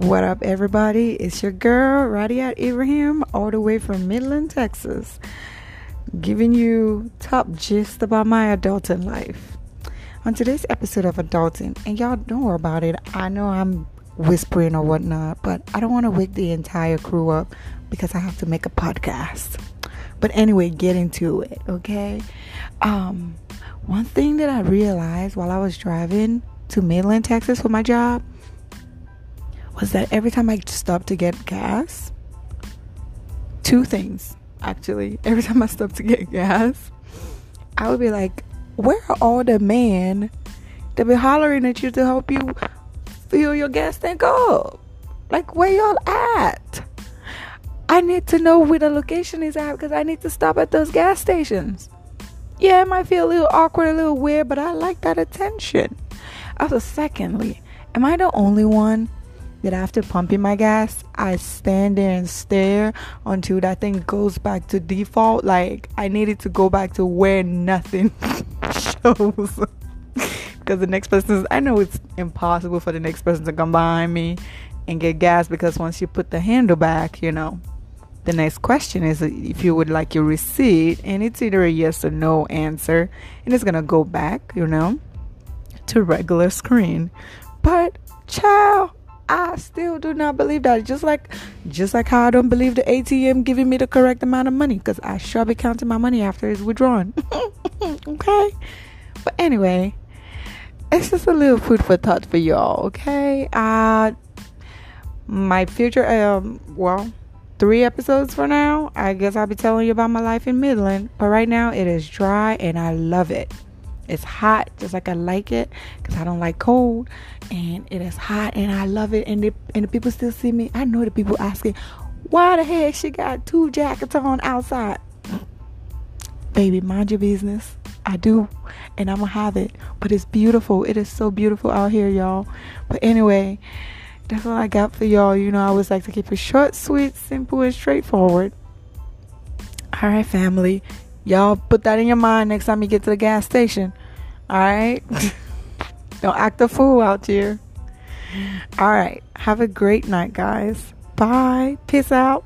What up, everybody? It's your girl, Radiat Ibrahim, all the way from Midland, Texas, giving you top gist about my adulting life. On today's episode of Adulting, and y'all don't know about it, I know I'm whispering or whatnot, but I don't want to wake the entire crew up because I have to make a podcast. But anyway, getting to it, okay? Um, one thing that I realized while I was driving to Midland, Texas for my job was that every time I stopped to get gas, two things actually. Every time I stopped to get gas, I would be like, Where are all the men that be hollering at you to help you fill your gas tank up? Like, where y'all at? I need to know where the location is at because I need to stop at those gas stations. Yeah, it might feel a little awkward, a little weird, but I like that attention. Also, secondly, am I the only one that after pumping my gas, I stand there and stare until that thing goes back to default. Like I needed to go back to where nothing shows. Because the next person, is, I know it's impossible for the next person to come behind me and get gas because once you put the handle back, you know, the next question is if you would like your receipt, and it's either a yes or no answer, and it's gonna go back, you know, to regular screen. But child, I still do not believe that. Just like, just like how I don't believe the ATM giving me the correct amount of money, because I shall be counting my money after it's withdrawn. okay. But anyway, it's just a little food for thought for y'all. Okay. Uh, my future, um, well, three episodes for now. I guess I'll be telling you about my life in Midland. But right now, it is dry and I love it. It's hot, just like I like it, because I don't like cold. And it is hot, and I love it. And the, and the people still see me. I know the people asking, why the heck she got two jackets on outside? Baby, mind your business. I do, and I'm gonna have it. But it's beautiful. It is so beautiful out here, y'all. But anyway, that's all I got for y'all. You know, I always like to keep it short, sweet, simple, and straightforward. All right, family. Y'all put that in your mind next time you get to the gas station. All right? Don't act a fool out here. All right. Have a great night, guys. Bye. Peace out.